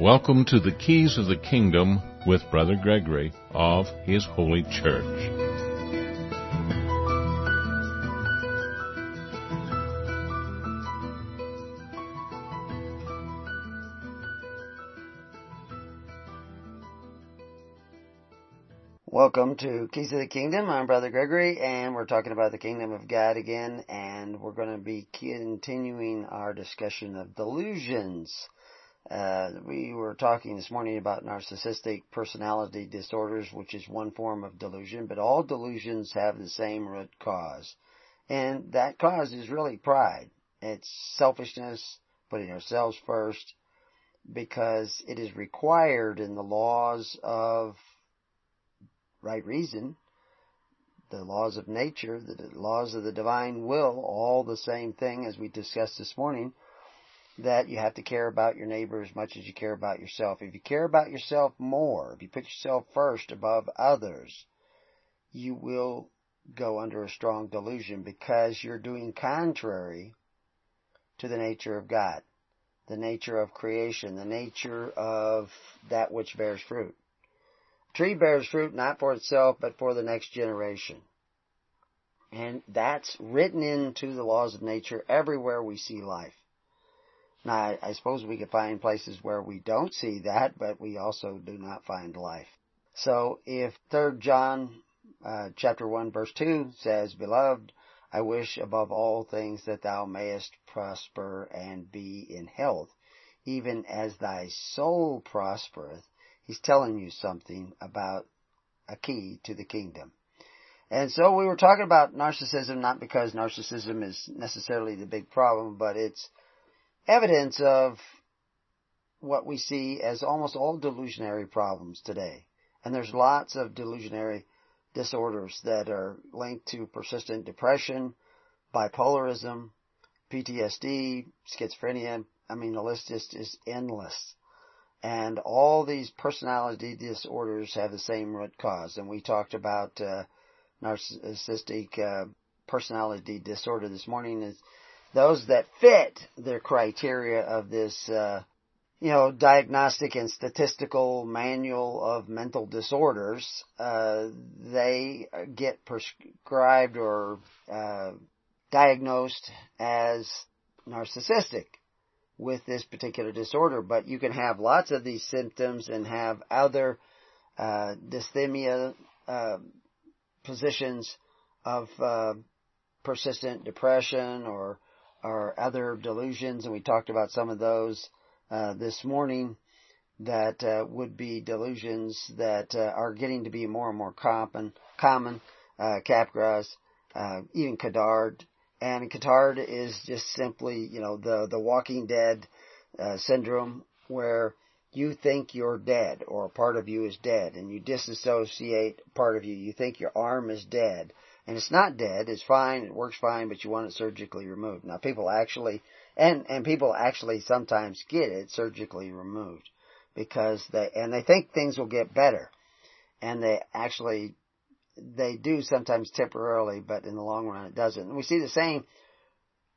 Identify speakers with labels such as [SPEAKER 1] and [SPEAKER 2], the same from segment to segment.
[SPEAKER 1] Welcome to the Keys of the Kingdom with Brother Gregory of His Holy Church.
[SPEAKER 2] Welcome to Keys of the Kingdom. I'm Brother Gregory, and we're talking about the Kingdom of God again, and we're going to be continuing our discussion of delusions. Uh, we were talking this morning about narcissistic personality disorders, which is one form of delusion, but all delusions have the same root cause. And that cause is really pride. It's selfishness, putting ourselves first, because it is required in the laws of right reason, the laws of nature, the laws of the divine will, all the same thing as we discussed this morning, that you have to care about your neighbor as much as you care about yourself. If you care about yourself more, if you put yourself first above others, you will go under a strong delusion because you're doing contrary to the nature of God, the nature of creation, the nature of that which bears fruit. A tree bears fruit not for itself, but for the next generation. And that's written into the laws of nature everywhere we see life. Now, I, I suppose we could find places where we don't see that, but we also do not find life. So if 3 John uh, chapter 1 verse 2 says, Beloved, I wish above all things that thou mayest prosper and be in health, even as thy soul prospereth. He's telling you something about a key to the kingdom. And so we were talking about narcissism not because narcissism is necessarily the big problem, but it's evidence of what we see as almost all delusionary problems today. And there's lots of delusionary disorders that are linked to persistent depression, bipolarism, PTSD, schizophrenia. I mean, the list just is endless. And all these personality disorders have the same root cause. And we talked about uh, narcissistic uh, personality disorder this morning. Those that fit the criteria of this, uh, you know, diagnostic and statistical manual of mental disorders, uh, they get prescribed or uh, diagnosed as narcissistic with this particular disorder. But you can have lots of these symptoms and have other uh, dysthymia uh, positions of uh, persistent depression or or other delusions, and we talked about some of those uh, this morning that uh, would be delusions that uh, are getting to be more and more common. Common, uh, Capgras, uh, even Cotard, and Cotard is just simply, you know, the the Walking Dead uh, syndrome where you think you're dead or part of you is dead, and you disassociate part of you. You think your arm is dead and it's not dead. It's fine. It works fine, but you want it surgically removed. Now, people actually, and and people actually sometimes get it surgically removed because they and they think things will get better, and they actually they do sometimes temporarily, but in the long run it doesn't. And we see the same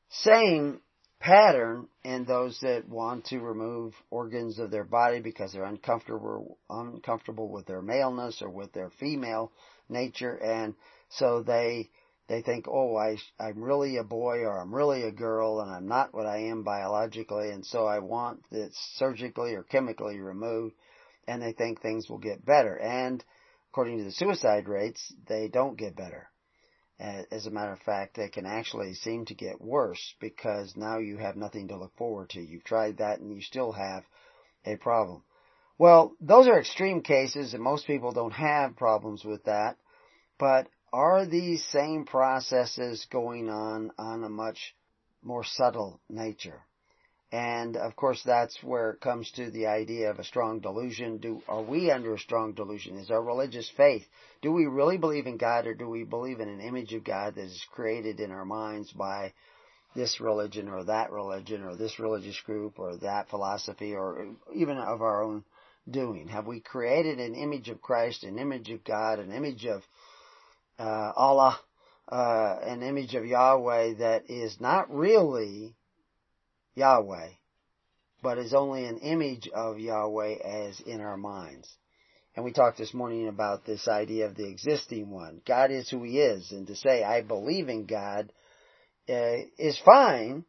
[SPEAKER 2] same pattern in those that want to remove organs of their body because they're uncomfortable uncomfortable with their maleness or with their female nature and so they, they think, oh, I, I'm really a boy or I'm really a girl and I'm not what I am biologically and so I want it surgically or chemically removed and they think things will get better. And according to the suicide rates, they don't get better. As a matter of fact, they can actually seem to get worse because now you have nothing to look forward to. You've tried that and you still have a problem. Well, those are extreme cases and most people don't have problems with that, but are these same processes going on on a much more subtle nature? And of course, that's where it comes to the idea of a strong delusion. Do, are we under a strong delusion? Is our religious faith, do we really believe in God or do we believe in an image of God that is created in our minds by this religion or that religion or this religious group or that philosophy or even of our own doing? Have we created an image of Christ, an image of God, an image of Allah, uh, an image of Yahweh that is not really Yahweh, but is only an image of Yahweh as in our minds. And we talked this morning about this idea of the existing one. God is who He is, and to say, I believe in God, uh, is fine,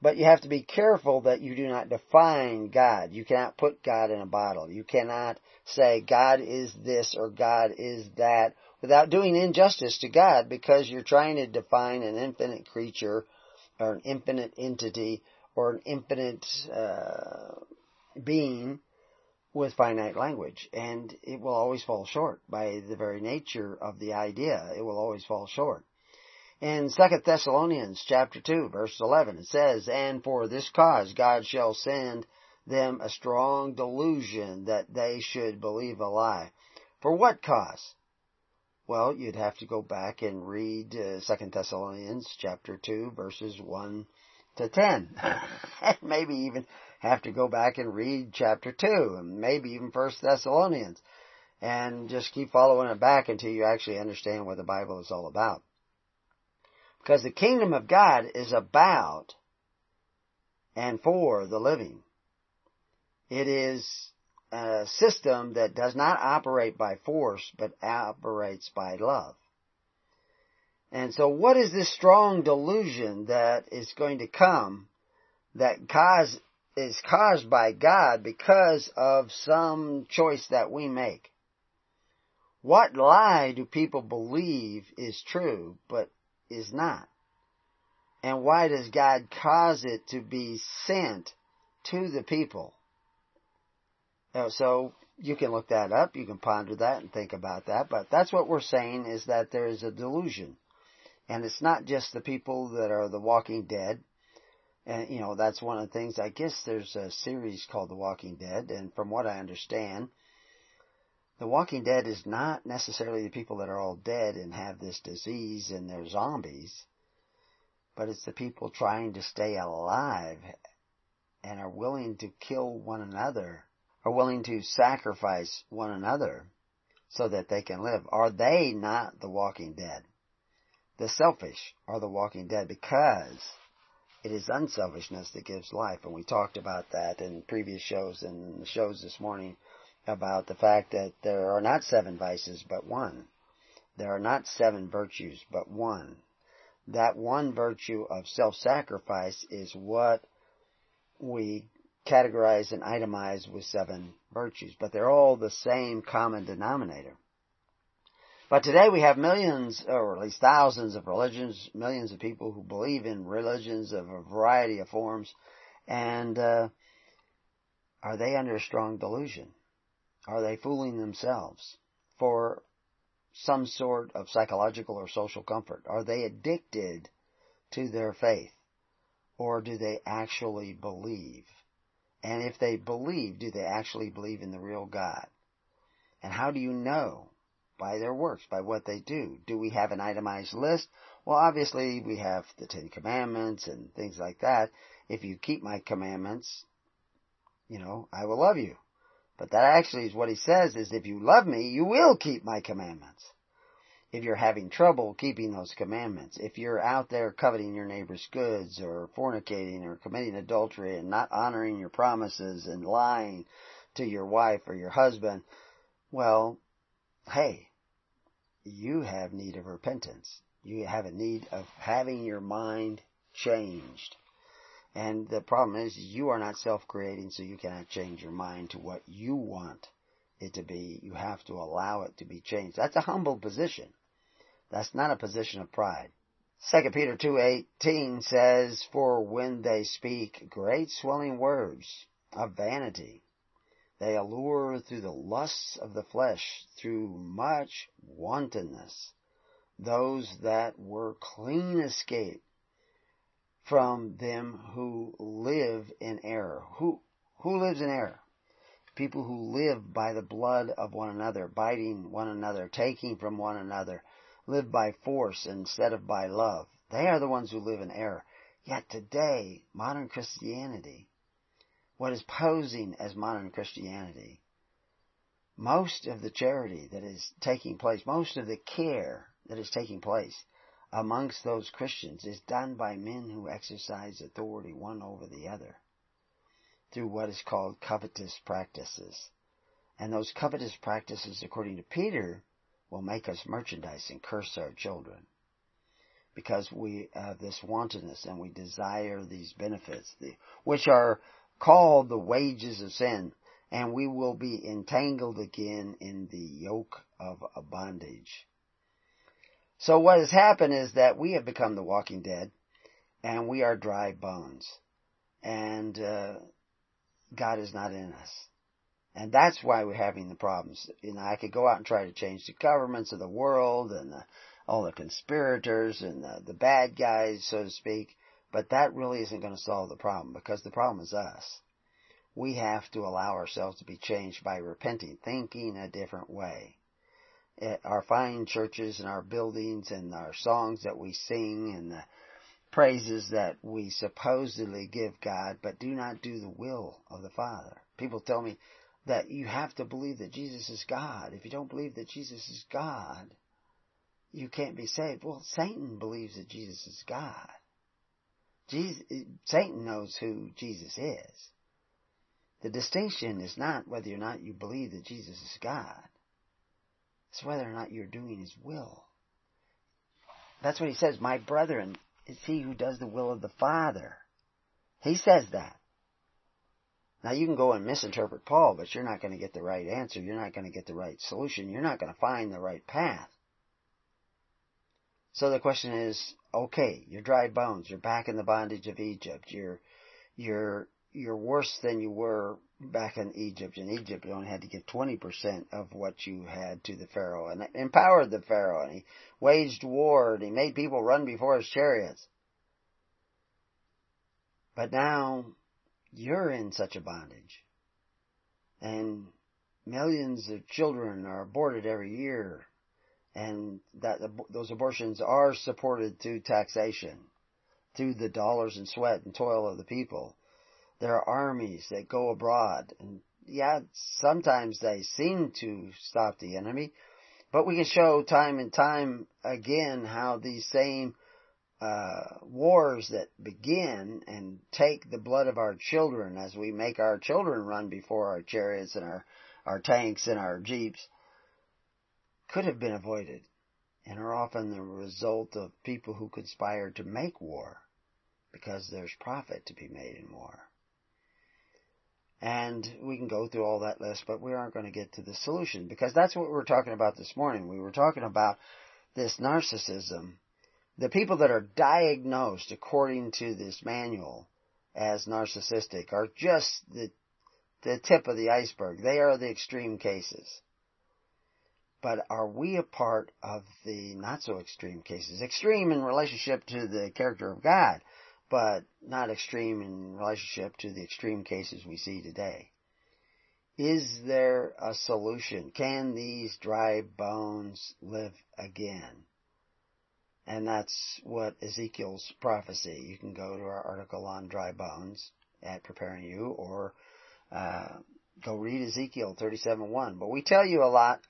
[SPEAKER 2] but you have to be careful that you do not define God. You cannot put God in a bottle. You cannot say God is this or God is that without doing injustice to God because you're trying to define an infinite creature or an infinite entity or an infinite uh, being with finite language. And it will always fall short by the very nature of the idea. It will always fall short. In 2 Thessalonians chapter 2 verse 11 it says, And for this cause God shall send them a strong delusion that they should believe a lie. For what cause? Well, you'd have to go back and read uh, 2 Thessalonians chapter 2 verses 1 to 10. and maybe even have to go back and read chapter 2 and maybe even 1 Thessalonians and just keep following it back until you actually understand what the Bible is all about. Because the kingdom of God is about and for the living. It is a system that does not operate by force, but operates by love. And so what is this strong delusion that is going to come that cause, is caused by God because of some choice that we make? What lie do people believe is true, but is not? And why does God cause it to be sent to the people? So you can look that up, you can ponder that and think about that, but that's what we're saying is that there is a delusion. And it's not just the people that are the walking dead. And, you know, that's one of the things, I guess there's a series called The Walking Dead, and from what I understand, the Walking Dead is not necessarily the people that are all dead and have this disease and they're zombies, but it's the people trying to stay alive and are willing to kill one another, are willing to sacrifice one another so that they can live. Are they not the Walking Dead? The selfish are the Walking Dead because it is unselfishness that gives life, and we talked about that in previous shows and the shows this morning about the fact that there are not seven vices but one. There are not seven virtues but one. That one virtue of self-sacrifice is what we categorize and itemize with seven virtues, but they're all the same common denominator. But today we have millions, or at least thousands of religions, millions of people who believe in religions of a variety of forms, and uh, are they under a strong delusion? Are they fooling themselves for some sort of psychological or social comfort? Are they addicted to their faith? Or do they actually believe? And if they believe, do they actually believe in the real God? And how do you know? By their works, by what they do. Do we have an itemized list? Well, obviously we have the Ten Commandments and things like that. If you keep my commandments, you know, I will love you. But that actually is what he says is if you love me, you will keep my commandments. If you're having trouble keeping those commandments, if you're out there coveting your neighbor's goods or fornicating or committing adultery and not honoring your promises and lying to your wife or your husband, well, hey, you have need of repentance. You have a need of having your mind changed. And the problem is you are not self-creating, so you cannot change your mind to what you want it to be. You have to allow it to be changed. That's a humble position. That's not a position of pride. 2 Peter 2.18 says, For when they speak great swelling words of vanity, they allure through the lusts of the flesh, through much wantonness, those that were clean escape from them who live in error. Who, who lives in error? People who live by the blood of one another, biting one another, taking from one another, live by force instead of by love. They are the ones who live in error. Yet today, modern Christianity, what is posing as modern Christianity, most of the charity that is taking place, most of the care that is taking place amongst those Christians is done by men who exercise authority one over the other. through what is called covetous practices. And those covetous practices, according to Peter, will make us merchandise and curse our children. Because we have this wantonness and we desire these benefits, which are called the wages of sin, and we will be entangled again in the yoke of a bondage. So what has happened is that we have become the walking dead, and we are dry bones. And uh, God is not in us. And that's why we're having the problems. You know, I could go out and try to change the governments of the world and the, all the conspirators and the, the bad guys, so to speak, but that really isn't going to solve the problem because the problem is us. We have to allow ourselves to be changed by repenting, thinking a different way. It, our fine churches and our buildings and our songs that we sing and the praises that we supposedly give God, but do not do the will of the Father. People tell me that you have to believe that Jesus is God. If you don't believe that Jesus is God, you can't be saved. Well, Satan believes that Jesus is God. Jesus, Satan knows who Jesus is. The distinction is not whether or not you believe that Jesus is God. It's whether or not you're doing His will. That's what He says. My brethren, is he who does the will of the Father. He says that. Now you can go and misinterpret Paul, but you're not going to get the right answer. You're not going to get the right solution. You're not going to find the right path. So the question is, okay, you're dry bones. You're back in the bondage of Egypt. You're, you're, you're worse than you were back in Egypt. In Egypt, you only had to give 20% of what you had to the Pharaoh and empowered the Pharaoh and he waged war and he made people run before his chariots. But now you're in such a bondage. And millions of children are aborted every year. And that those abortions are supported through taxation, through the dollars and sweat and toil of the people. There are armies that go abroad. And yeah, sometimes they seem to stop the enemy, but we can show time and time again how these same uh, wars that begin and take the blood of our children as we make our children run before our chariots and our, our tanks and our jeeps could have been avoided and are often the result of people who conspire to make war because there's profit to be made in war. And we can go through all that list, but we aren't going to get to the solution because that's what we were talking about this morning. We were talking about this narcissism. The people that are diagnosed according to this manual as narcissistic are just the, the tip of the iceberg. They are the extreme cases. But are we a part of the not so extreme cases? Extreme in relationship to the character of God but not extreme in relationship to the extreme cases we see today. Is there a solution? Can these dry bones live again? And that's what Ezekiel's prophecy. You can go to our article on dry bones at Preparing You or uh, go read Ezekiel 37.1. But we tell you a lot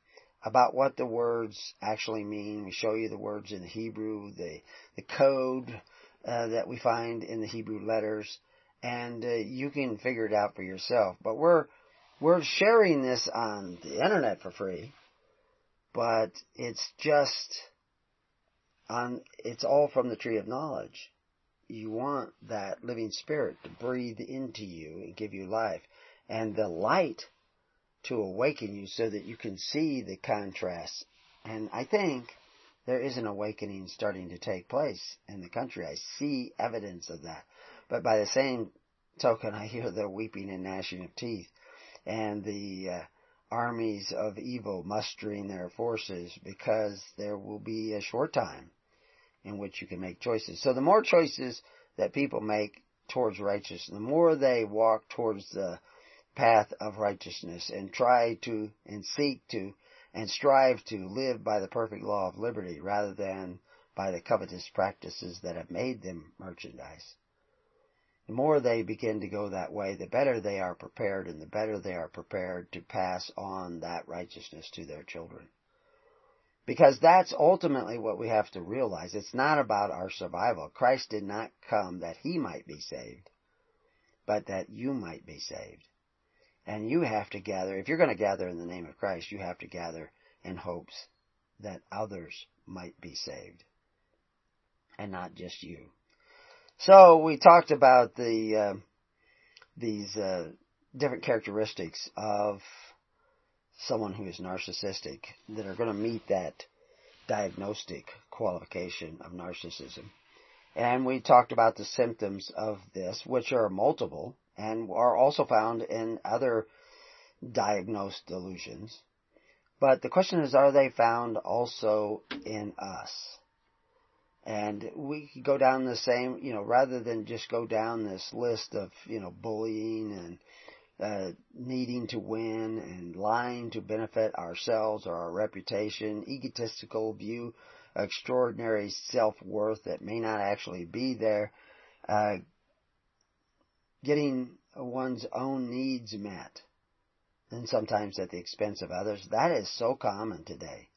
[SPEAKER 2] about what the words actually mean. We show you the words in the Hebrew, the, the code uh, that we find in the Hebrew letters, and uh, you can figure it out for yourself. But we're we're sharing this on the internet for free, but it's just on. It's all from the tree of knowledge. You want that living spirit to breathe into you and give you life, and the light to awaken you so that you can see the contrast. And I think there is an awakening starting to take place in the country. I see evidence of that. But by the same token, I hear the weeping and gnashing of teeth and the uh, armies of evil mustering their forces because there will be a short time in which you can make choices. So the more choices that people make towards righteousness, the more they walk towards the path of righteousness and try to and seek to and strive to live by the perfect law of liberty rather than by the covetous practices that have made them merchandise. The more they begin to go that way, the better they are prepared and the better they are prepared to pass on that righteousness to their children. Because that's ultimately what we have to realize. It's not about our survival. Christ did not come that he might be saved, but that you might be saved. And you have to gather, if you're going to gather in the name of Christ, you have to gather in hopes that others might be saved. And not just you. So we talked about the, uh, these, uh, different characteristics of someone who is narcissistic that are going to meet that diagnostic qualification of narcissism. And we talked about the symptoms of this, which are multiple and are also found in other diagnosed delusions. But the question is, are they found also in us? And we could go down the same, you know, rather than just go down this list of, you know, bullying and uh, needing to win and lying to benefit ourselves or our reputation, egotistical view, extraordinary self-worth that may not actually be there, uh, getting one's own needs met, and sometimes at the expense of others. That is so common today.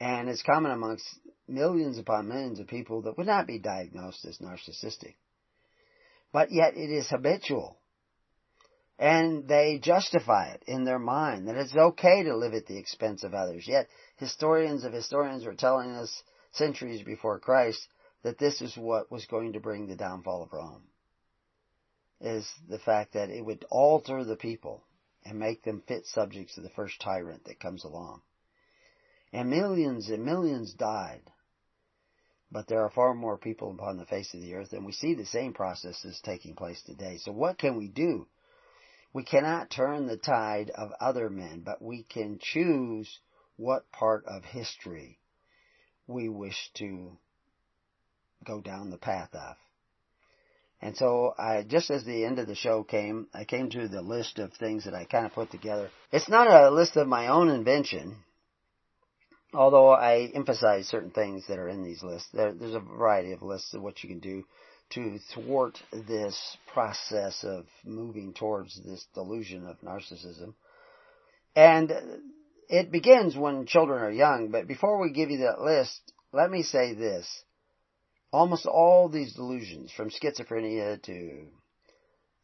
[SPEAKER 2] And it's common amongst millions upon millions of people that would not be diagnosed as narcissistic. But yet it is habitual and they justify it in their mind that it's okay to live at the expense of others. Yet historians of historians were telling us centuries before Christ that this is what was going to bring the downfall of Rome. Is the fact that it would alter the people and make them fit subjects of the first tyrant that comes along. And millions and millions died. But there are far more people upon the face of the earth, and we see the same processes taking place today. So what can we do we cannot turn the tide of other men, but we can choose what part of history we wish to go down the path of. And so I, just as the end of the show came, I came to the list of things that I kind of put together. It's not a list of my own invention, although I emphasize certain things that are in these lists. There, there's a variety of lists of what you can do to thwart this process of moving towards this delusion of narcissism. And it begins when children are young, but before we give you that list, let me say this. Almost all these delusions, from schizophrenia to,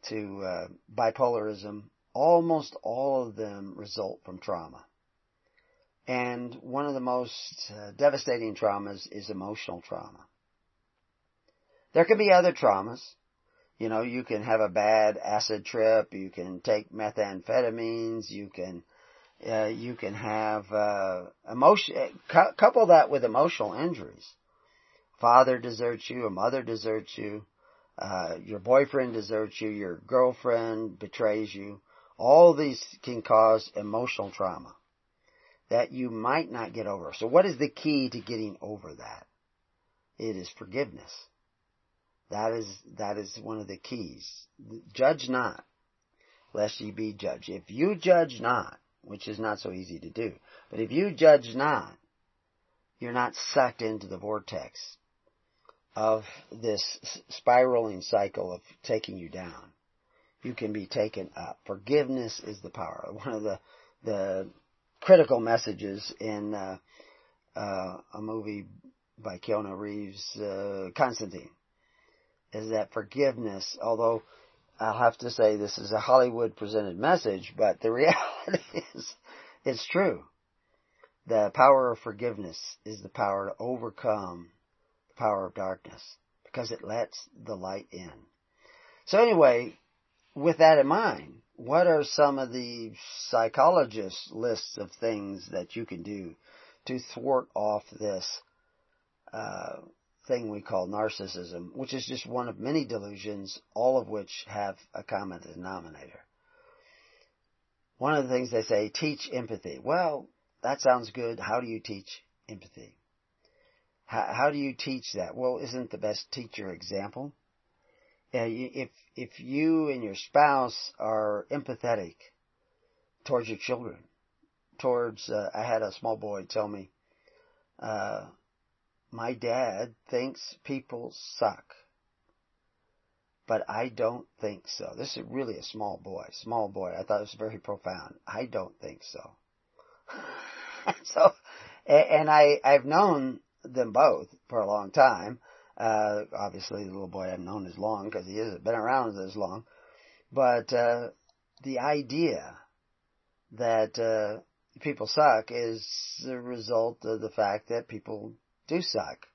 [SPEAKER 2] to uh, bipolarism, almost all of them result from trauma. And one of the most uh, devastating traumas is emotional trauma. There can be other traumas. You know, you can have a bad acid trip, you can take methamphetamines, you can, uh, you can have, uh, emotion, cu- couple that with emotional injuries. Father deserts you, a mother deserts you, uh, your boyfriend deserts you, your girlfriend betrays you. All these can cause emotional trauma that you might not get over. So what is the key to getting over that? It is forgiveness. That is, that is one of the keys. Judge not, lest ye be judged. If you judge not, which is not so easy to do, but if you judge not, you're not sucked into the vortex of this spiraling cycle of taking you down. You can be taken up. Forgiveness is the power. One of the, the critical messages in uh, uh, a movie by Keanu Reeves, uh, Constantine, is that forgiveness, although I'll have to say this is a Hollywood presented message, but the reality is it's true. The power of forgiveness is the power to overcome the power of darkness because it lets the light in. So anyway, with that in mind, what are some of the psychologists' lists of things that you can do to thwart off this uh, thing we call narcissism, which is just one of many delusions, all of which have a common denominator. One of the things they say, teach empathy. Well, that sounds good. How do you teach empathy? How, how do you teach that? Well, isn't the best teacher example? If if you and your spouse are empathetic towards your children, towards uh, I had a small boy tell me uh, my dad thinks people suck. But I don't think so. This is really a small boy. Small boy. I thought it was very profound. I don't think so. so, and I, I've known them both for a long time. Uh, obviously the little boy I've known as long because he hasn't been around as long. But uh, the idea that uh, people suck is the result of the fact that people do suck.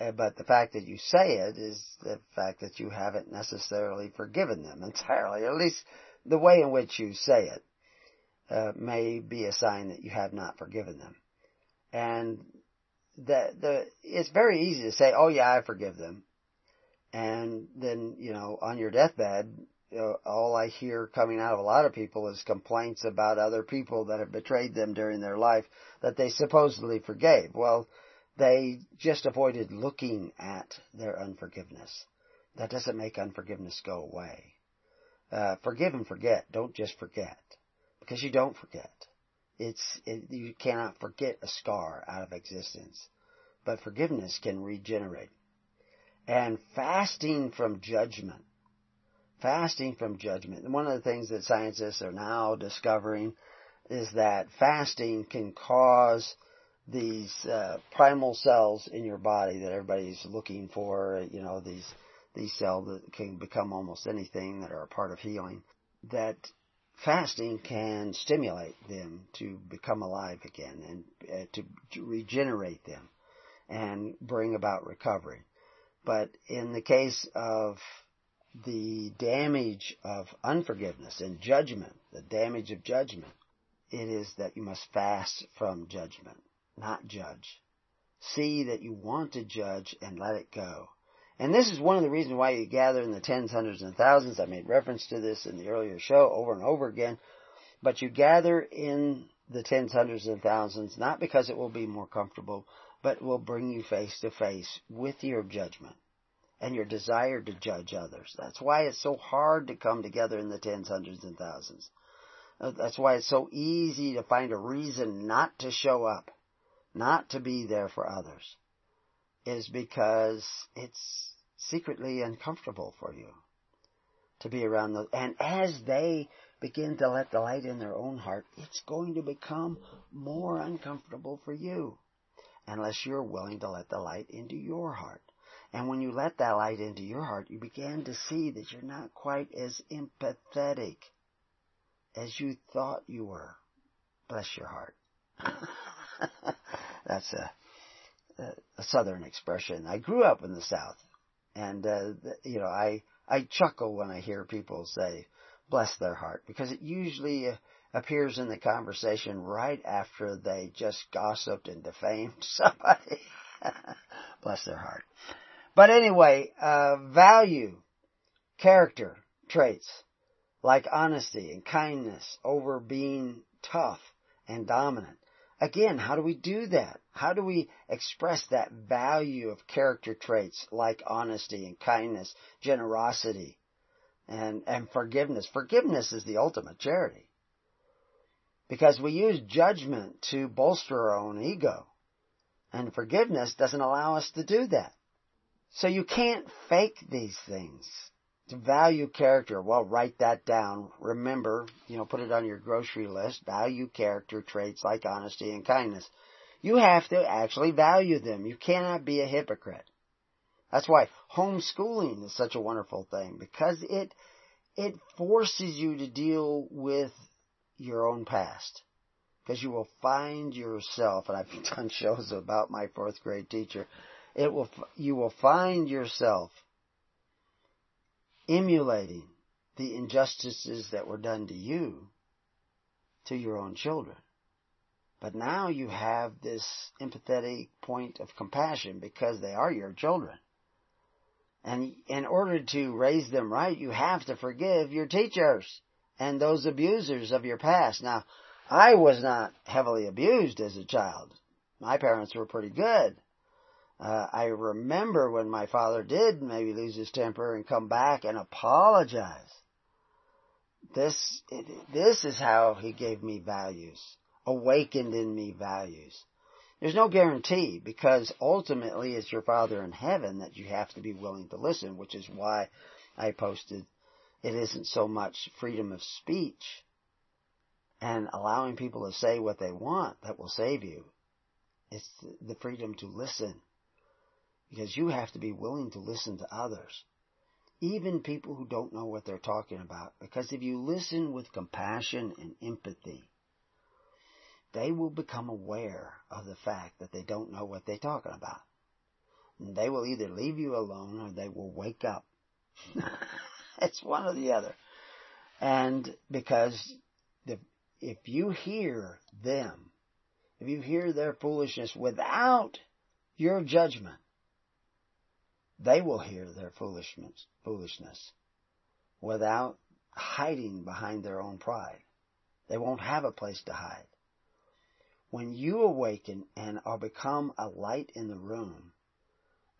[SPEAKER 2] Uh, but the fact that you say it is the fact that you haven't necessarily forgiven them entirely. At least the way in which you say it uh, may be a sign that you have not forgiven them. And the the it's very easy to say, "Oh yeah, I forgive them," and then you know on your deathbed, all I hear coming out of a lot of people is complaints about other people that have betrayed them during their life that they supposedly forgave. Well, they just avoided looking at their unforgiveness. That doesn't make unforgiveness go away. Uh, forgive and forget. Don't just forget. Because you don't forget. It's, it, you cannot forget a scar out of existence. But forgiveness can regenerate. And fasting from judgment. Fasting from judgment. One of the things that scientists are now discovering is that fasting can cause these uh, primal cells in your body that everybody's looking for, you know, these these cells that can become almost anything that are a part of healing, that fasting can stimulate them to become alive again and uh, to, to regenerate them and bring about recovery. But in the case of the damage of unforgiveness and judgment, the damage of judgment, it is that you must fast from judgment not judge. See that you want to judge and let it go. And this is one of the reasons why you gather in the tens, hundreds, and thousands. I made reference to this in the earlier show over and over again. But you gather in the tens, hundreds, and thousands not because it will be more comfortable, but will bring you face to face with your judgment and your desire to judge others. That's why it's so hard to come together in the tens, hundreds, and thousands. Uh, that's why it's so easy to find a reason not to show up not to be there for others is because it's secretly uncomfortable for you to be around those. And as they begin to let the light in their own heart, it's going to become more uncomfortable for you unless you're willing to let the light into your heart. And when you let that light into your heart, you begin to see that you're not quite as empathetic as you thought you were. Bless your heart. That's a, a southern expression. I grew up in the South, and uh, you know, I I chuckle when I hear people say "bless their heart" because it usually uh, appears in the conversation right after they just gossiped and defamed somebody. bless their heart. But anyway, uh, value, character traits like honesty and kindness over being tough and dominant Again, how do we do that? How do we express that value of character traits like honesty and kindness, generosity, and, and forgiveness? Forgiveness is the ultimate charity. Because we use judgment to bolster our own ego. And forgiveness doesn't allow us to do that. So you can't fake these things. To value character, well, write that down. Remember, you know, put it on your grocery list. Value character traits like honesty and kindness. You have to actually value them. You cannot be a hypocrite. That's why homeschooling is such a wonderful thing because it it forces you to deal with your own past. Because you will find yourself, and I've done shows about my fourth grade teacher. It will you will find yourself emulating the injustices that were done to you to your own children. But now you have this empathetic point of compassion because they are your children. And in order to raise them right, you have to forgive your teachers and those abusers of your past. Now, I was not heavily abused as a child. My parents were pretty good. Uh, I remember when my father did maybe lose his temper and come back and apologize. This, this is how he gave me values, awakened in me values. There's no guarantee because ultimately it's your Father in heaven that you have to be willing to listen, which is why I posted it isn't so much freedom of speech and allowing people to say what they want that will save you. It's the freedom to listen because you have to be willing to listen to others. even people who don't know what they're talking about. Because if you listen with compassion and empathy, they will become aware of the fact that they don't know what they're talking about. And they will either leave you alone or they will wake up. it's one or the other. And because the, if you hear them, if you hear their foolishness without your judgment, they will hear their foolishness, foolishness without hiding behind their own pride. They won't have a place to hide. When you awaken and are become a light in the room,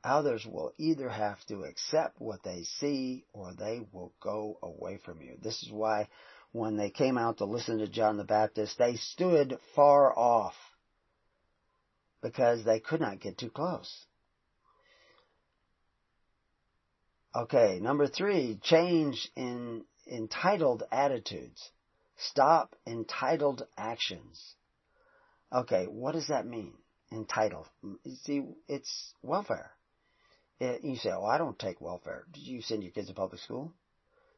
[SPEAKER 2] others will either have to accept what they see or they will go away from you. This is why when they came out to listen to John the Baptist, they stood far off because they could not get too close. Okay, number three, change in entitled attitudes. Stop entitled actions. Okay, what does that mean? Entitled. See, it's welfare. It, you say, oh, I don't take welfare. Do you send your kids to public school?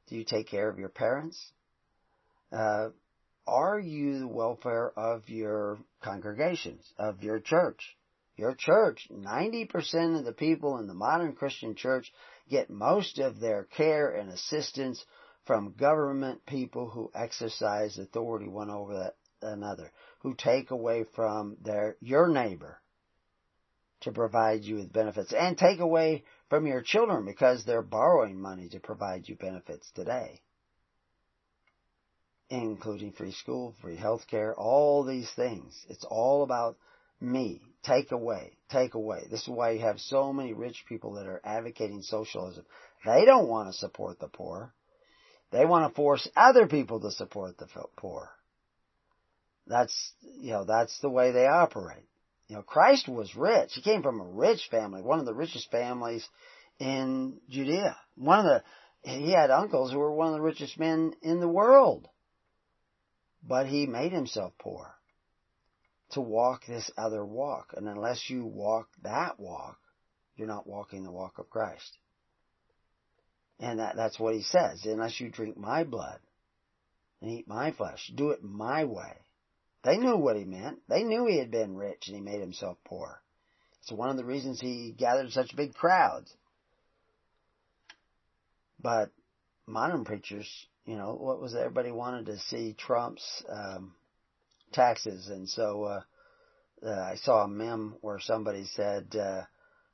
[SPEAKER 2] Do you take care of your parents? Uh, are you the welfare of your congregations, of your church? Your church, 90% of the people in the modern Christian church get most of their care and assistance from government people who exercise authority one over another, who take away from their, your neighbor to provide you with benefits and take away from your children because they're borrowing money to provide you benefits today. Including free school, free health care, all these things. It's all about me. Take away. Take away. This is why you have so many rich people that are advocating socialism. They don't want to support the poor. They want to force other people to support the poor. That's, you know, that's the way they operate. You know, Christ was rich. He came from a rich family, one of the richest families in Judea. One of the, he had uncles who were one of the richest men in the world. But he made himself poor to walk this other walk. And unless you walk that walk, you're not walking the walk of Christ. And that, that's what he says. Unless you drink my blood and eat my flesh, do it my way. They knew what he meant. They knew he had been rich and he made himself poor. It's one of the reasons he gathered such big crowds. But modern preachers, you know, what was everybody wanted to see Trump's um, taxes. And so uh, uh, I saw a meme where somebody said, uh,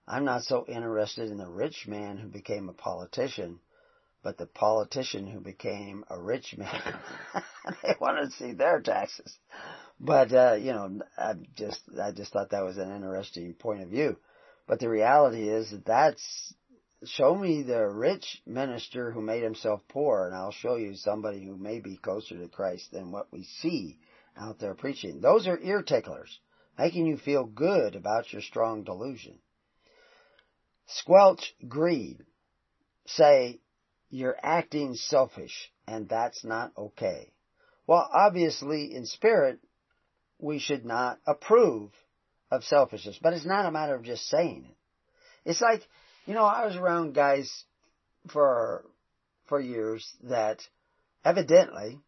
[SPEAKER 2] I'm not so interested in the rich man who became a politician, but the politician who became a rich man. they wanted to see their taxes. But, uh, you know, I just, I just thought that was an interesting point of view. But the reality is that that's, show me the rich minister who made himself poor and I'll show you somebody who may be closer to Christ than what we see out there preaching. Those are ear ticklers, making you feel good about your strong delusion. Squelch greed. Say, you're acting selfish, and that's not okay. Well, obviously, in spirit, we should not approve of selfishness, but it's not a matter of just saying it. It's like, you know, I was around guys for, for years that evidently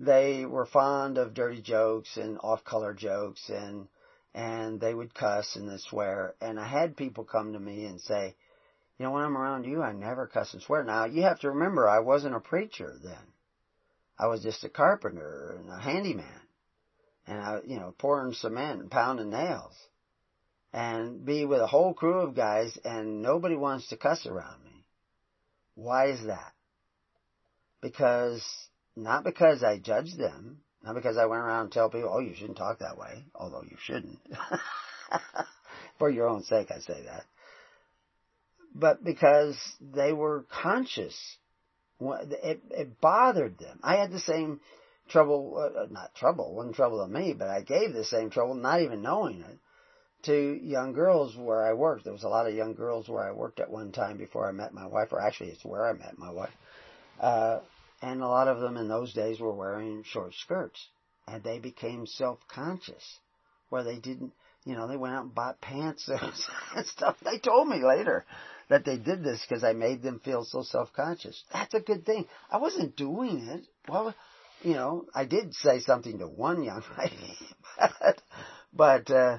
[SPEAKER 2] they were fond of dirty jokes and off-color jokes and and they would cuss and they swear. And I had people come to me and say, you know, when I'm around you, I never cuss and swear. Now you have to remember, I wasn't a preacher then. I was just a carpenter and a handyman, and I, you know, pouring cement and pounding nails, and be with a whole crew of guys, and nobody wants to cuss around me. Why is that? Because not because I judge them, not because I went around and tell people, oh, you shouldn't talk that way, although you shouldn't. For your own sake, I say that. But because they were conscious. It, it bothered them. I had the same trouble, uh, uh not trouble, wasn't trouble to me, but I gave the same trouble, not even knowing it, to young girls where I worked. There was a lot of young girls where I worked at one time before I met my wife, or actually it's where I met my wife. Uh, and a lot of them in those days were wearing short skirts. And they became self-conscious, where they didn't, you know, they went out and bought pants and stuff. They told me later that they did this because I made them feel so self-conscious. That's a good thing. I wasn't doing it. Well, you know, I did say something to one young lady, but, but uh,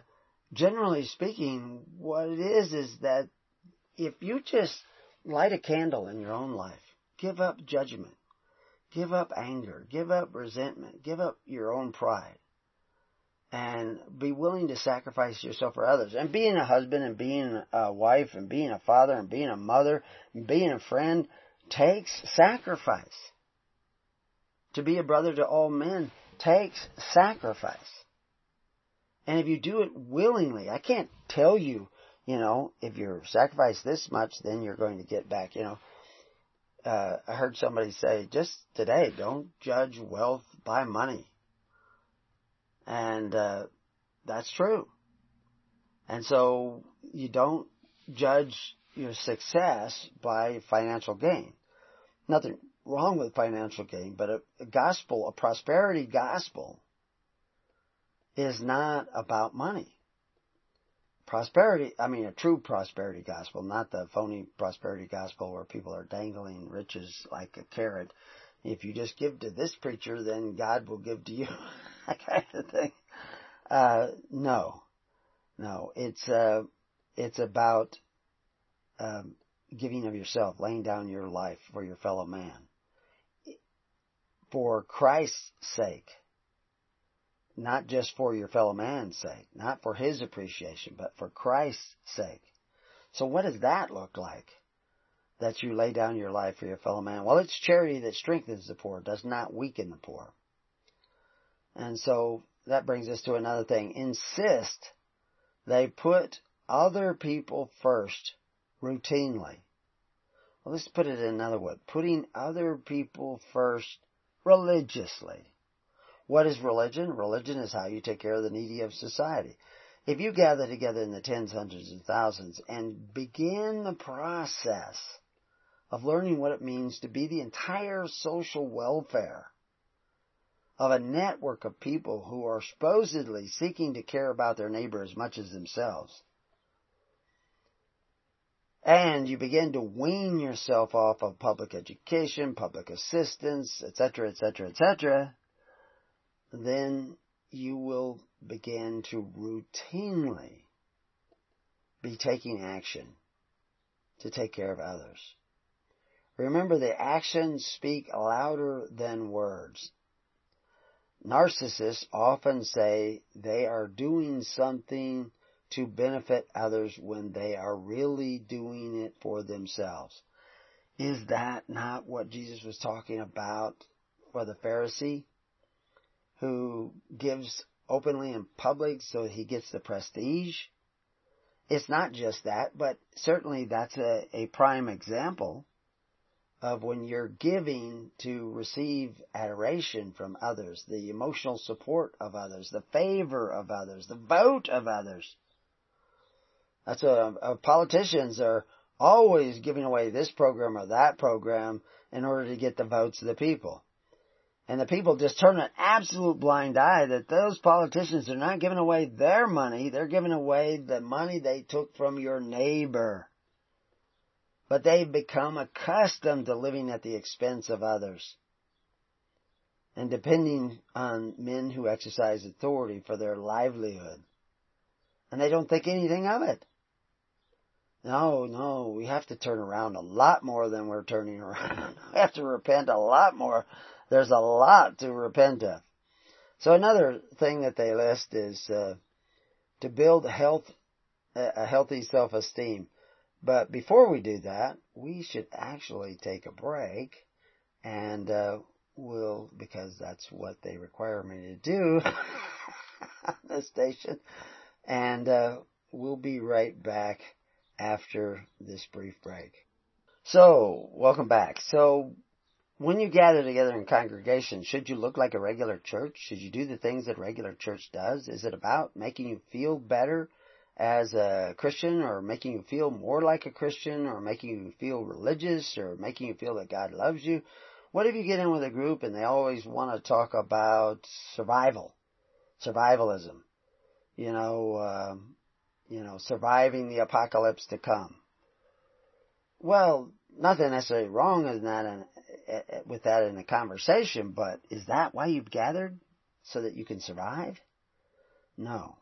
[SPEAKER 2] generally speaking, what it is is that if you just light a candle in your own life, give up judgment, give up anger, give up resentment, give up your own pride, and be willing to sacrifice yourself for others. And being a husband and being a wife and being a father and being a mother and being a friend takes sacrifice. To be a brother to all men takes sacrifice. And if you do it willingly, I can't tell you, you know, if you sacrifice this much, then you're going to get back, you know. Uh, I heard somebody say just today, don't judge wealth by money. And uh, that's true. And so you don't judge your success by financial gain. Nothing wrong with financial gain, but a, a gospel, a prosperity gospel, is not about money. Prosperity, I mean a true prosperity gospel, not the phony prosperity gospel where people are dangling riches like a carrot if you just give to this preacher, then God will give to you. that kind of thing. Uh, no, no, it's uh, it's about um, giving of yourself, laying down your life for your fellow man, for Christ's sake, not just for your fellow man's sake, not for his appreciation, but for Christ's sake. So, what does that look like? that you lay down your life for your fellow man. Well, it's charity that strengthens the poor, does not weaken the poor. And so that brings us to another thing. Insist they put other people first routinely. Well, let's put it another way. Putting other people first religiously. What is religion? Religion is how you take care of the needy of society. If you gather together in the tens, hundreds, and thousands and begin the process of learning what it means to be the entire social welfare of a network of people who are supposedly seeking to care about their neighbor as much as themselves. And you begin to wean yourself off of public education, public assistance, etc., etc., etc., then you will begin to routinely be taking action to take care of others. Remember, the actions speak louder than words. Narcissists often say they are doing something to benefit others when they are really doing it for themselves. Is that not what Jesus was talking about for the Pharisee who gives openly in public so he gets the prestige? It's not just that, but certainly that's a, a prime example of when you're giving to receive adoration from others, the emotional support of others, the favor of others, the vote of others. That's what uh, politicians are always giving away this program or that program in order to get the votes of the people. And the people just turn an absolute blind eye that those politicians are not giving away their money, they're giving away the money they took from your neighbor but they've become accustomed to living at the expense of others and depending on men who exercise authority for their livelihood. And they don't think anything of it. No, no, we have to turn around a lot more than we're turning around. we have to repent a lot more. There's a lot to repent of. So another thing that they list is uh, to build health, a healthy self-esteem. But before we do that, we should actually take a break and uh, we'll, because that's what they require me to do on the station. And uh, we'll be right back after this brief break. So, welcome back. So, when you gather together in congregation, should you look like a regular church? Should you do the things that a regular church does? Is it about making you feel better? as a Christian or making you feel more like a Christian or making you feel religious or making you feel that God loves you. What if you get in with a group and they always want to talk about survival, survivalism, you know, uh, you know, surviving the apocalypse to come. Well, nothing necessarily wrong in that with that in a conversation, but is that why you've gathered? So that you can survive? No.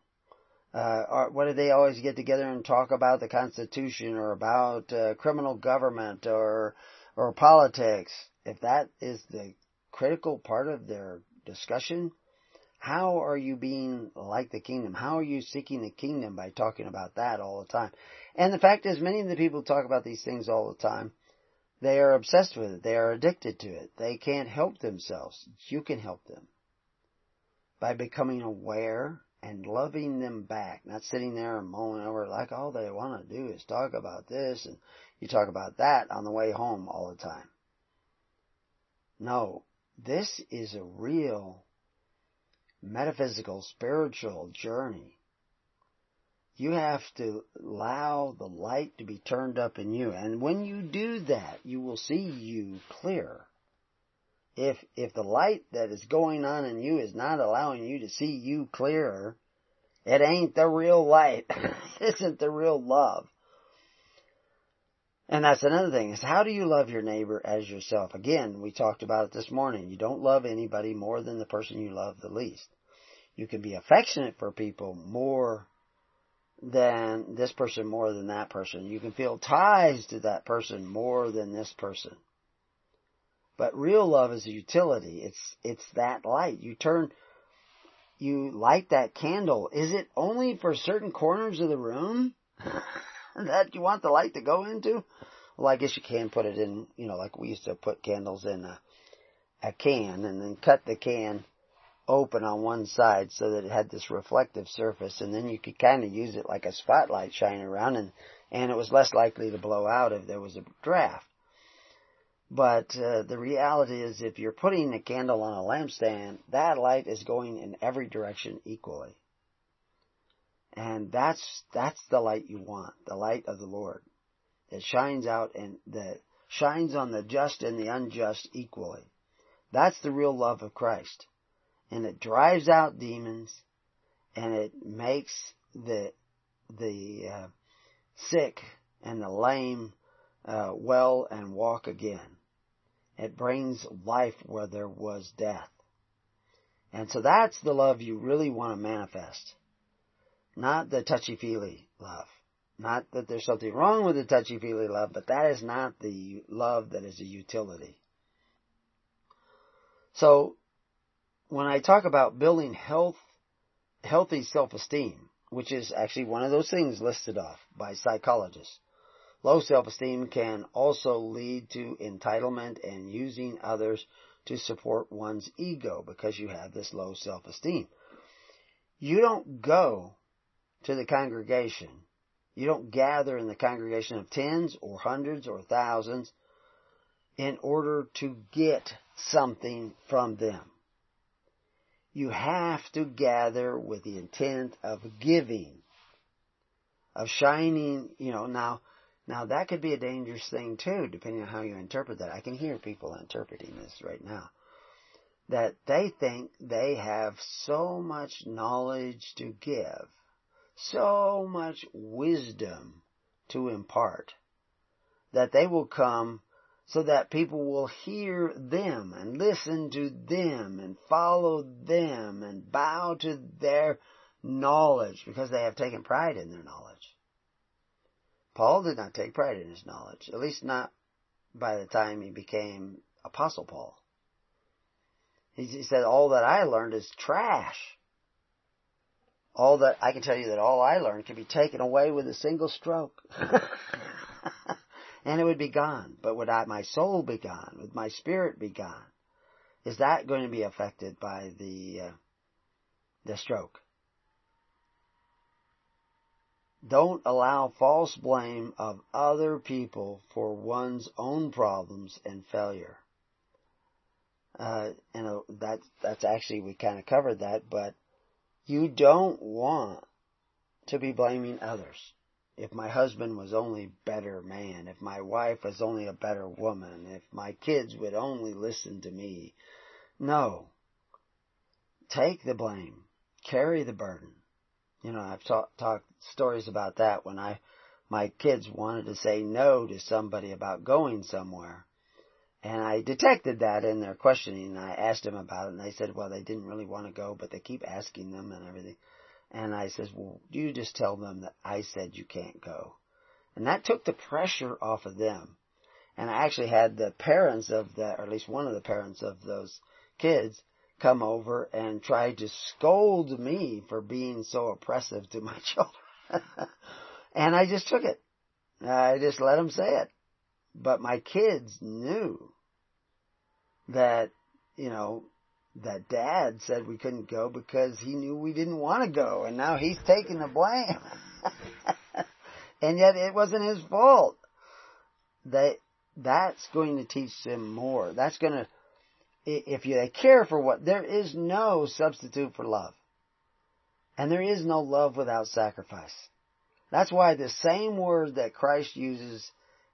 [SPEAKER 2] Uh, or what do they always get together and talk about the Constitution or about uh, criminal government or or politics? If that is the critical part of their discussion, how are you being like the kingdom? How are you seeking the kingdom by talking about that all the time? And the fact is, many of the people talk about these things all the time. They are obsessed with it. They are addicted to it. They can't help themselves. You can help them by becoming aware and loving them back, not sitting there and mulling over like all they want to do is talk about this and you talk about that on the way home all the time. No, this is a real metaphysical, spiritual journey. You have to allow the light to be turned up in you. And when you do that, you will see you clear. If, if the light that is going on in you is not allowing you to see you clearer, it ain't the real light. it isn't the real love. And that's another thing is how do you love your neighbor as yourself? Again, we talked about it this morning. You don't love anybody more than the person you love the least. You can be affectionate for people more than this person more than that person. You can feel ties to that person more than this person. But real love is a utility. It's, it's that light. You turn, you light that candle. Is it only for certain corners of the room? that you want the light to go into? Well, I guess you can put it in, you know, like we used to put candles in a, a can and then cut the can open on one side so that it had this reflective surface and then you could kind of use it like a spotlight shining around and, and it was less likely to blow out if there was a draft. But uh, the reality is if you're putting a candle on a lampstand, that light is going in every direction equally. And that's, that's the light you want, the light of the Lord. That shines out and that shines on the just and the unjust equally. That's the real love of Christ. And it drives out demons and it makes the, the, uh, sick and the lame, uh, well and walk again. It brings life where there was death. And so that's the love you really want to manifest. Not the touchy-feely love. Not that there's something wrong with the touchy-feely love, but that is not the love that is a utility. So, when I talk about building health, healthy self-esteem, which is actually one of those things listed off by psychologists, low self-esteem can also lead to entitlement and using others to support one's ego because you have this low self-esteem. You don't go to the congregation. You don't gather in the congregation of tens or hundreds or thousands in order to get something from them. You have to gather with the intent of giving, of shining, you know, now, now that could be a dangerous thing too, depending on how you interpret that. I can hear people interpreting this right now. That they think they have so much knowledge to give so much wisdom to impart that they will come so that people will hear them and listen to them and follow them and bow to their knowledge because they have taken pride in their knowledge. Paul did not take pride in his knowledge, at least not by the time he became Apostle Paul. He said, all that I learned is trash all that I can tell you that all I learned can be taken away with a single stroke. and it would be gone. But would I, my soul be gone? Would my spirit be gone? Is that going to be affected by the uh, the stroke? Don't allow false blame of other people for one's own problems and failure. Uh, and that that's actually we kind of covered that, but you don't want to be blaming others. If my husband was only better man, if my wife was only a better woman, if my kids would only listen to me. No. Take the blame. Carry the burden. You know, I've talked stories about that when I my kids wanted to say no to somebody about going somewhere. And I detected that in their questioning. And I asked them about it, and they said, well, they didn't really want to go, but they keep asking them and everything. And I says, well, you just tell them that I said you can't go. And that took the pressure off of them. And I actually had the parents of the, or at least one of the parents of those kids come over and try to scold me for being so oppressive to my children. and I just took it. I just let them say it. But my kids knew that, you know, that dad said we couldn't go because he knew we didn't want to go and now he's taking the blame. and yet it wasn't his fault. They, that's going to teach them more. That's going to, if you they care for what, there is no substitute for love. And there is no love without sacrifice. That's why the same word that Christ uses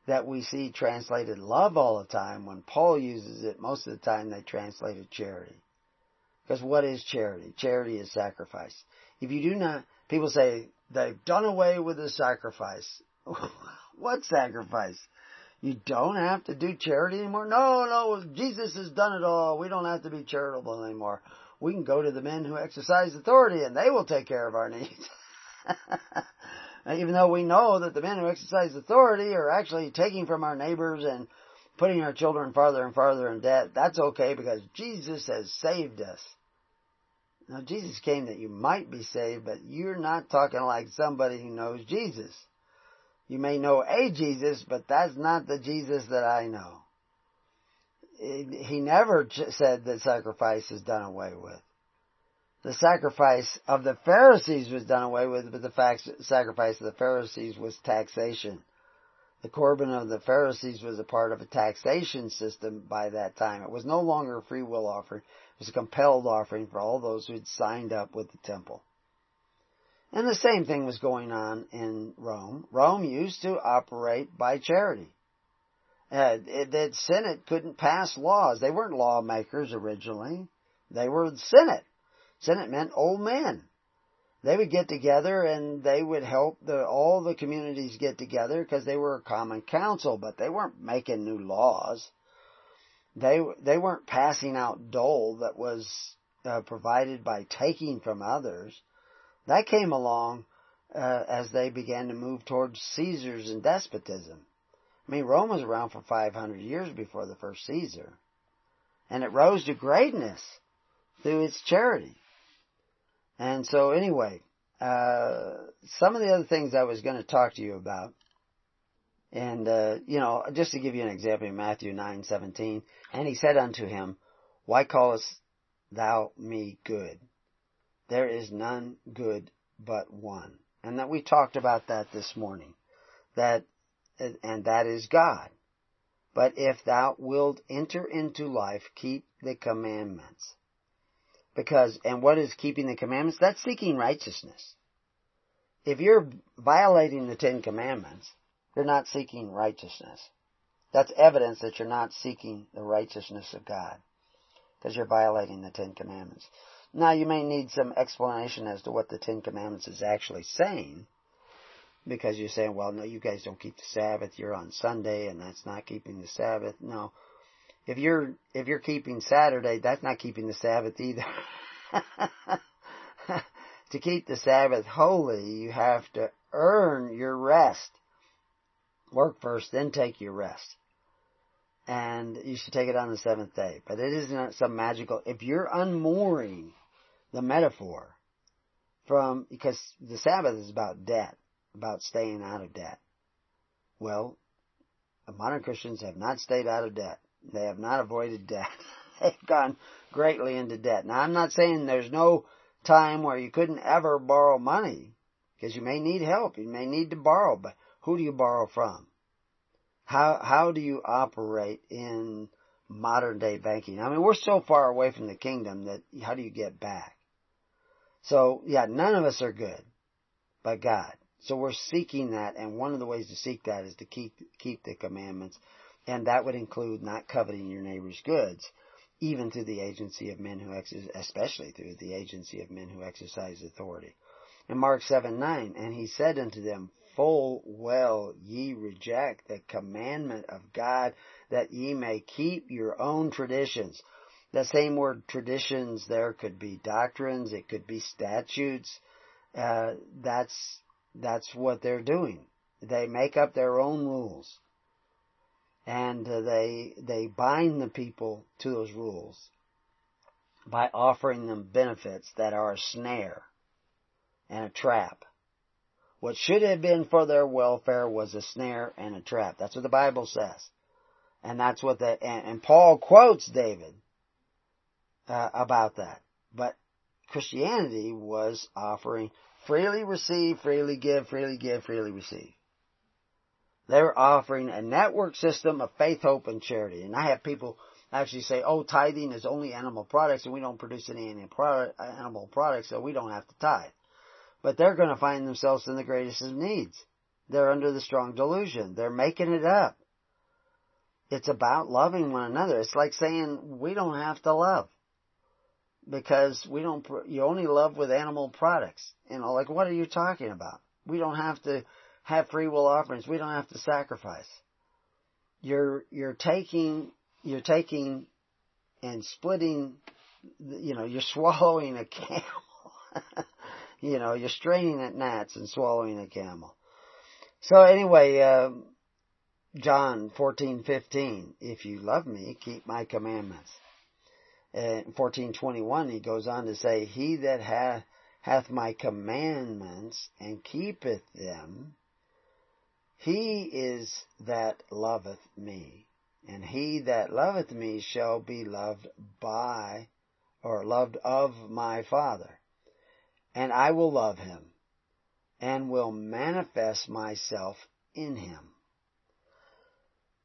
[SPEAKER 2] that we see translated love all the time, when Paul uses it, most of the time they translate it charity. Because what is charity? Charity is sacrifice. If you do not, people say they've done away with the sacrifice. what sacrifice? You don't have to do charity anymore? No, no, Jesus has done it all. We don't have to be charitable anymore. We can go to the men who exercise authority and they will take care of our needs. Even though we know that the men who exercise authority are actually taking from our neighbors and putting our children farther and farther in debt, that's okay because Jesus has saved us. Now, Jesus came that you might be saved, but you're not talking like somebody who knows Jesus. You may know a Jesus, but that's not the Jesus that I know. He never said that sacrifice is done away with. The sacrifice of the Pharisees was done away with, but the sacrifice of the Pharisees was taxation. The Corban of the Pharisees was a part of a taxation system by that time. It was no longer a free will offering. It was a compelled offering for all those who had signed up with the temple. And the same thing was going on in Rome. Rome used to operate by charity. The Senate couldn't pass laws. They weren't lawmakers originally. They were the Senate. Senate meant old men. They would get together and they would help the, all the communities get together because they were a common council, but they weren't making new laws. They, they weren't passing out dole that was uh, provided by taking from others. That came along uh, as they began to move towards Caesars and despotism. I mean, Rome was around for 500 years before the first Caesar. And it rose to greatness through its charity. And so anyway, uh, some of the other things I was going to talk to you about, and, uh, you know, just to give you an example in Matthew 9:17, and he said unto him, Why callest thou me good? There is none good but one. And that we talked about that this morning. That, and that is God. But if thou wilt enter into life, keep the commandments. Because, and what is keeping the commandments? That's seeking righteousness. If you're violating the Ten Commandments, you're not seeking righteousness. That's evidence that you're not seeking the righteousness of God. Because you're violating the Ten Commandments. Now you may need some explanation as to what the Ten Commandments is actually saying. Because you're saying, well, no, you guys don't keep the Sabbath. You're on Sunday and that's not keeping the Sabbath. No. If you're, if you're keeping Saturday, that's not keeping the Sabbath either. to keep the Sabbath holy, you have to earn your rest. Work first, then take your rest. And you should take it on the seventh day. But it isn't some magical, if you're unmooring the metaphor from, because the Sabbath is about debt, about staying out of debt. Well, modern Christians have not stayed out of debt. They have not avoided debt. They've gone greatly into debt. Now I'm not saying there's no time where you couldn't ever borrow money, because you may need help, you may need to borrow, but who do you borrow from? How, how do you operate in modern day banking? I mean, we're so far away from the kingdom that how do you get back? So, yeah, none of us are good but God. So we're seeking that, and one of the ways to seek that is to keep, keep the commandments. And that would include not coveting your neighbor's goods, even through the agency of men who exercise, especially through the agency of men who exercise authority. In Mark 7, 9, and he said unto them, full well ye reject the commandment of God that ye may keep your own traditions. The same word traditions there could be doctrines, it could be statutes. Uh, that's, that's what they're doing. They make up their own rules. And uh, they, they bind the people to those rules by offering them benefits that are a snare and a trap. What should have been for their welfare was a snare and a trap. That's what the Bible says. And that's what the, and, and Paul quotes David uh, about that. But Christianity was offering freely receive, freely give, freely give, freely receive. They were offering a network system of faith, hope, and charity. And I have people actually say, oh, tithing is only animal products and we don't produce any animal products, so we don't have to tithe. But they're going to find themselves in the greatest of needs. They're under the strong delusion. They're making it up. It's about loving one another. It's like saying we don't have to love because we don't, you only love with animal products. You know, like what are you talking about? We don't have to have free will offerings. We don't have to sacrifice. You're, you're taking, you're taking and splitting, you know, you're swallowing a camel. you know, you're straining at gnats and swallowing a camel. So anyway, uh, John 14:15, if you love me, keep my commandments. In 14:21 he goes on to say, he that hath hath my commandments and keepeth them, he is that loveth me. And he that loveth me shall be loved by, or loved of my Father. And I will love him, and will manifest myself in him.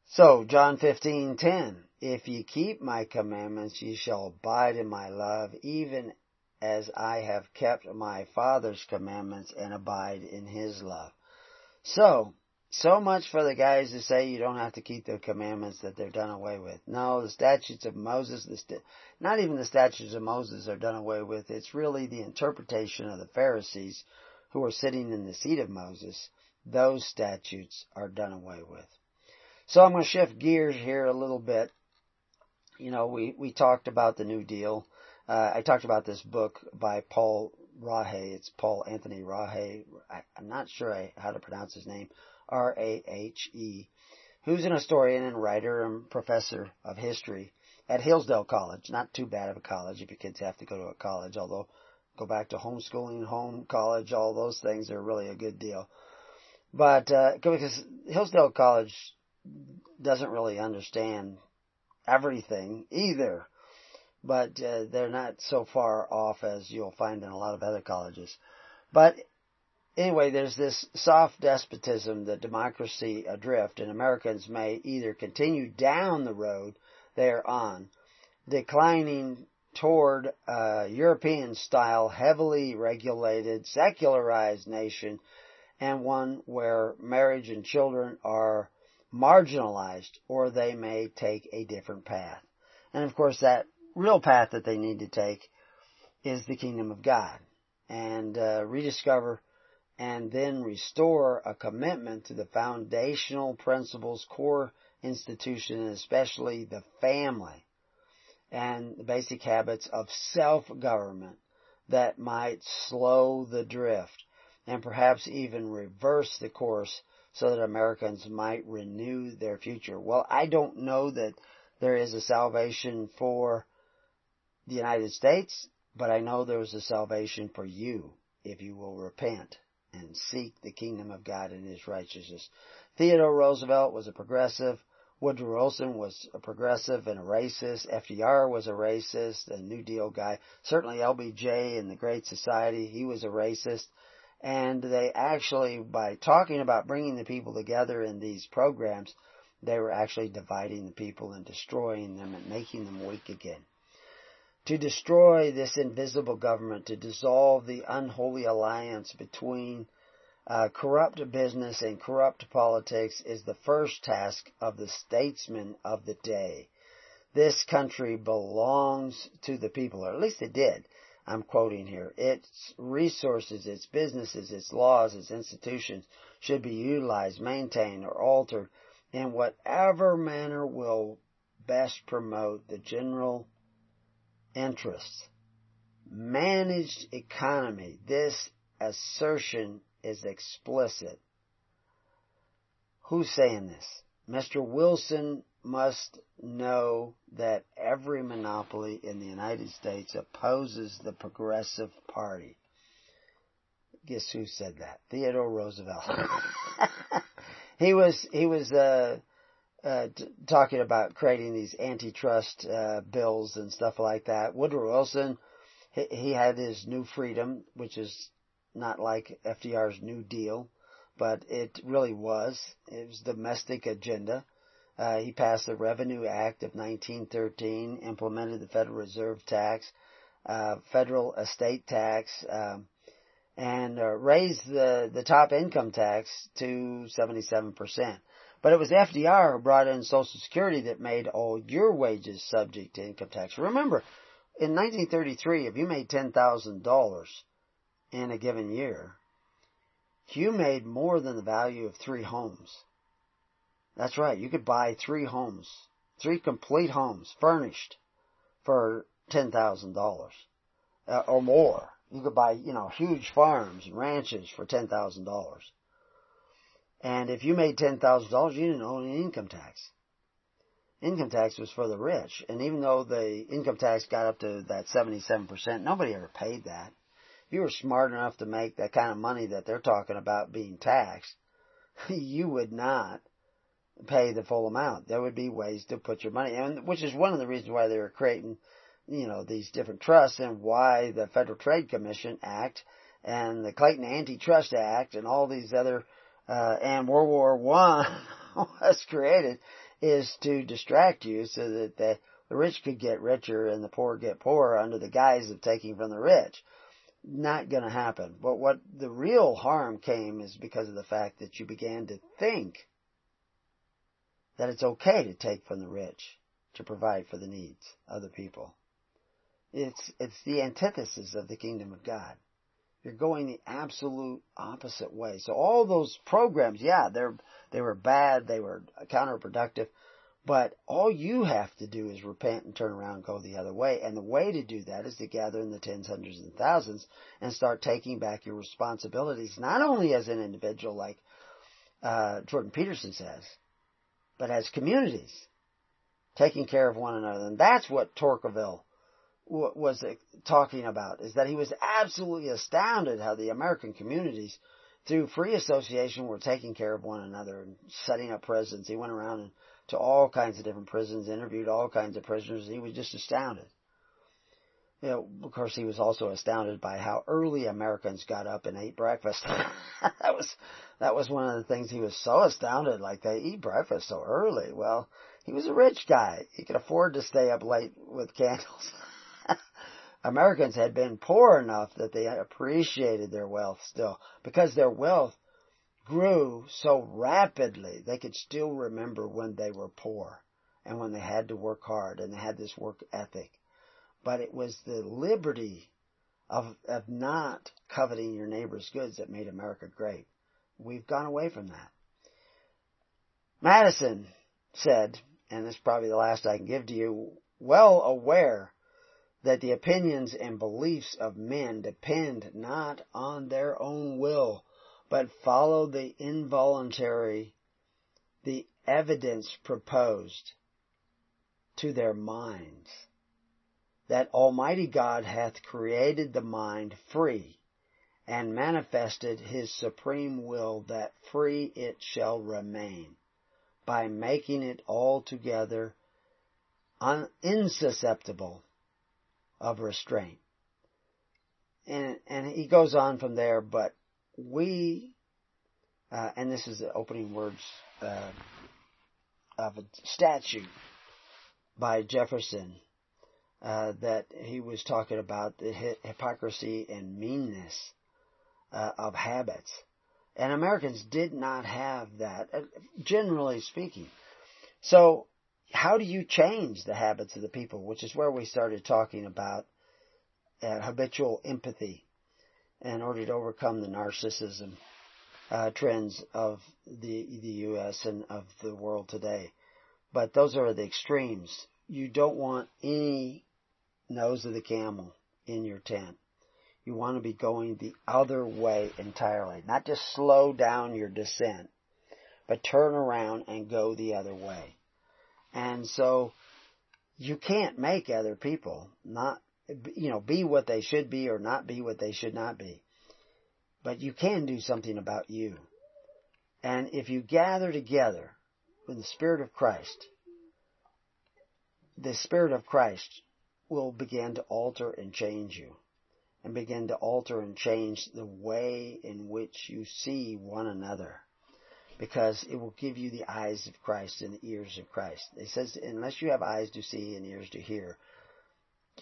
[SPEAKER 2] So, John 15:10, if ye keep my commandments, ye shall abide in my love, even as I have kept my Father's commandments and abide in his love. So, so much for the guys to say you don't have to keep the commandments that they're done away with. No, the statutes of Moses, not even the statutes of Moses are done away with. It's really the interpretation of the Pharisees who are sitting in the seat of Moses. Those statutes are done away with. So I'm going to shift gears here a little bit. You know, we, we talked about the New Deal. Uh, I talked about this book by Paul Rahe. It's Paul Anthony Rahe. I, am not sure I, how to pronounce his name. R-A-H-E. Who's an historian and writer and professor of history at Hillsdale College. Not too bad of a college if your kids have to go to a college, although go back to homeschooling, home college, all those things are really a good deal. But, uh, because Hillsdale College doesn't really understand everything either. But uh, they're not so far off as you'll find in a lot of other colleges. But anyway, there's this soft despotism, the democracy adrift, and Americans may either continue down the road they're on, declining toward a European style, heavily regulated, secularized nation, and one where marriage and children are marginalized or they may take a different path. And of course that real path that they need to take is the kingdom of God and uh, rediscover and then restore a commitment to the foundational principles, core institution, and especially the family and the basic habits of self-government that might slow the drift and perhaps even reverse the course so that Americans might renew their future. Well, I don't know that there is a salvation for the United States, but I know there is a salvation for you if you will repent and seek the kingdom of God and His righteousness. Theodore Roosevelt was a progressive. Woodrow Wilson was a progressive and a racist. FDR was a racist, a New Deal guy. Certainly LBJ and the Great Society, he was a racist and they actually, by talking about bringing the people together in these programs, they were actually dividing the people and destroying them and making them weak again. To destroy this invisible government, to dissolve the unholy alliance between uh, corrupt business and corrupt politics is the first task of the statesmen of the day. This country belongs to the people, or at least it did. I'm quoting here, its resources, its businesses, its laws, its institutions should be utilized, maintained, or altered in whatever manner will best promote the general interests. Managed economy. This assertion is explicit. Who's saying this? Mr. Wilson must know that every monopoly in the United States opposes the Progressive Party. Guess who said that? Theodore Roosevelt. he was he was uh, uh, t- talking about creating these antitrust uh, bills and stuff like that. Woodrow Wilson, he, he had his New Freedom, which is not like FDR's New Deal, but it really was. It was domestic agenda. Uh, he passed the Revenue Act of 1913, implemented the Federal Reserve tax, uh, federal estate tax, um, and uh, raised the the top income tax to 77 percent. But it was FDR who brought in Social Security that made all your wages subject to income tax. Remember, in 1933, if you made $10,000 in a given year, you made more than the value of three homes. That's right. You could buy three homes, three complete homes, furnished, for ten thousand uh, dollars or more. You could buy, you know, huge farms and ranches for ten thousand dollars. And if you made ten thousand dollars, you didn't owe any income tax. Income tax was for the rich, and even though the income tax got up to that seventy-seven percent, nobody ever paid that. If you were smart enough to make that kind of money that they're talking about being taxed, you would not pay the full amount. There would be ways to put your money, and which is one of the reasons why they were creating, you know, these different trusts and why the Federal Trade Commission Act and the Clayton Antitrust Act and all these other uh, and World War One was created is to distract you so that the, the rich could get richer and the poor get poorer under the guise of taking from the rich. Not going to happen. But what the real harm came is because of the fact that you began to think that it's okay to take from the rich to provide for the needs of the people. It's, it's the antithesis of the kingdom of God. You're going the absolute opposite way. So all those programs, yeah, they're, they were bad, they were counterproductive, but all you have to do is repent and turn around and go the other way. And the way to do that is to gather in the tens, hundreds, and thousands and start taking back your responsibilities, not only as an individual like uh, Jordan Peterson says, but as communities, taking care of one another. And that's what Tocqueville was uh, talking about, is that he was absolutely astounded how the American communities, through free association, were taking care of one another and setting up prisons. He went around and, to all kinds of different prisons, interviewed all kinds of prisoners. He was just astounded. You know, of course, he was also astounded by how early Americans got up and ate breakfast. that was that was one of the things he was so astounded. Like they eat breakfast so early. Well, he was a rich guy. He could afford to stay up late with candles. Americans had been poor enough that they appreciated their wealth still because their wealth grew so rapidly. They could still remember when they were poor and when they had to work hard and they had this work ethic but it was the liberty of, of not coveting your neighbor's goods that made America great. We've gone away from that. Madison said, and this is probably the last I can give to you, well aware that the opinions and beliefs of men depend not on their own will, but follow the involuntary, the evidence proposed to their minds. That Almighty God hath created the mind free, and manifested his supreme will that free it shall remain, by making it altogether un- insusceptible of restraint. And, and he goes on from there, but we, uh, and this is the opening words uh, of a statute by Jefferson uh, that he was talking about the hypocrisy and meanness uh, of habits. And Americans did not have that, uh, generally speaking. So, how do you change the habits of the people? Which is where we started talking about uh, habitual empathy in order to overcome the narcissism uh, trends of the the U.S. and of the world today. But those are the extremes. You don't want any nose of the camel in your tent. You want to be going the other way entirely. Not just slow down your descent, but turn around and go the other way. And so you can't make other people not, you know, be what they should be or not be what they should not be. But you can do something about you. And if you gather together with the Spirit of Christ, the Spirit of Christ will begin to alter and change you and begin to alter and change the way in which you see one another because it will give you the eyes of Christ and the ears of Christ. It says, unless you have eyes to see and ears to hear,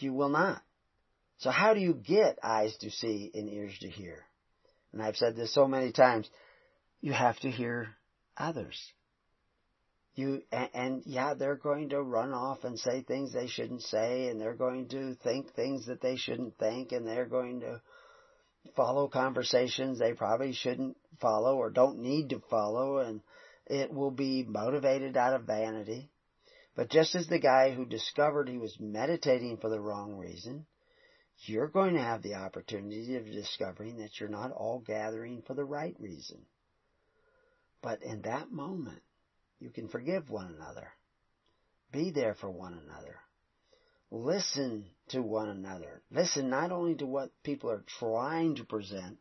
[SPEAKER 2] you will not. So how do you get eyes to see and ears to hear? And I've said this so many times, you have to hear others. You, and, and yeah, they're going to run off and say things they shouldn't say, and they're going to think things that they shouldn't think, and they're going to follow conversations they probably shouldn't follow or don't need to follow and it will be motivated out of vanity. But just as the guy who discovered he was meditating for the wrong reason, you're going to have the opportunity of discovering that you're not all gathering for the right reason. But in that moment, you can forgive one another. Be there for one another. Listen to one another. Listen not only to what people are trying to present,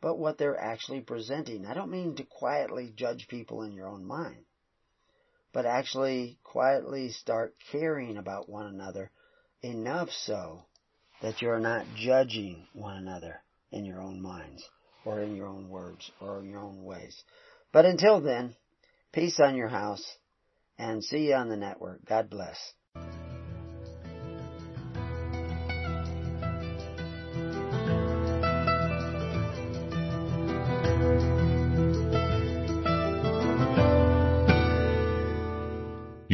[SPEAKER 2] but what they're actually presenting. I don't mean to quietly judge people in your own mind, but actually quietly start caring about one another enough so that you're not judging one another in your own minds or in your own words or in your own ways. But until then, peace on your house and see you on the network. God bless.